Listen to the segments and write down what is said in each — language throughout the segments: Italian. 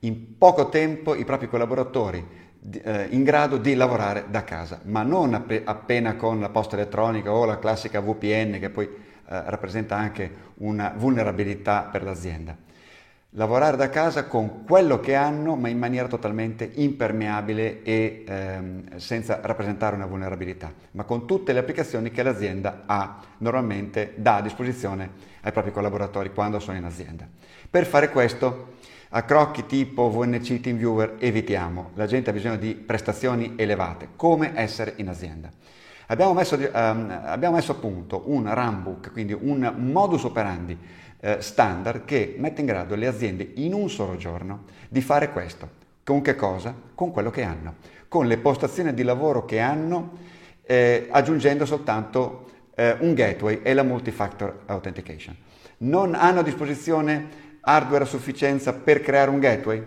in poco tempo i propri collaboratori eh, in grado di lavorare da casa, ma non app- appena con la posta elettronica o la classica VPN che poi eh, rappresenta anche una vulnerabilità per l'azienda. Lavorare da casa con quello che hanno, ma in maniera totalmente impermeabile e ehm, senza rappresentare una vulnerabilità, ma con tutte le applicazioni che l'azienda ha normalmente dà a disposizione ai propri collaboratori quando sono in azienda. Per fare questo a crocchi tipo VNC TeamViewer evitiamo, la gente ha bisogno di prestazioni elevate, come essere in azienda. Abbiamo messo, um, abbiamo messo a punto un runbook, quindi un modus operandi eh, standard che mette in grado le aziende in un solo giorno di fare questo. Con che cosa? Con quello che hanno, con le postazioni di lavoro che hanno, eh, aggiungendo soltanto eh, un gateway e la multi-factor authentication. Non hanno a disposizione hardware a sufficienza per creare un gateway?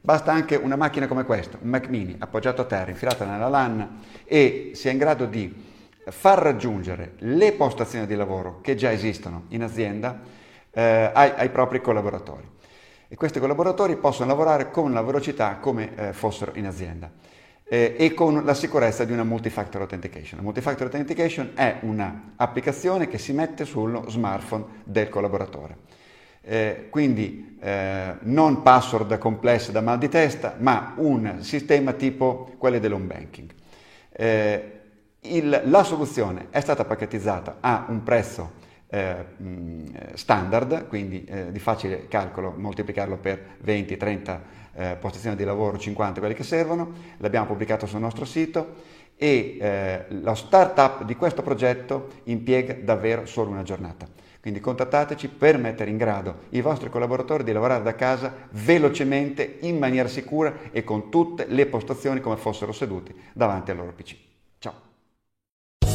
Basta anche una macchina come questa, un Mac mini appoggiato a terra, infilata nella LAN e sia in grado di far raggiungere le postazioni di lavoro che già esistono in azienda eh, ai, ai, propri collaboratori. E questi collaboratori possono lavorare con la velocità come eh, fossero in azienda eh, e con la sicurezza di una multi-factor authentication. La multi-factor authentication è un'applicazione che si mette sullo smartphone del collaboratore. Eh, quindi eh, non password complesse da mal di testa, ma un sistema tipo quelli dell'home banking. Eh, il, la soluzione è stata pacchettizzata a un prezzo eh, standard, quindi eh, di facile calcolo moltiplicarlo per 20, 30 eh, posizioni di lavoro, 50 quelli che servono, l'abbiamo pubblicato sul nostro sito e lo startup di questo progetto impiega davvero solo una giornata. Quindi contattateci per mettere in grado i vostri collaboratori di lavorare da casa velocemente, in maniera sicura e con tutte le postazioni come fossero seduti davanti al loro PC.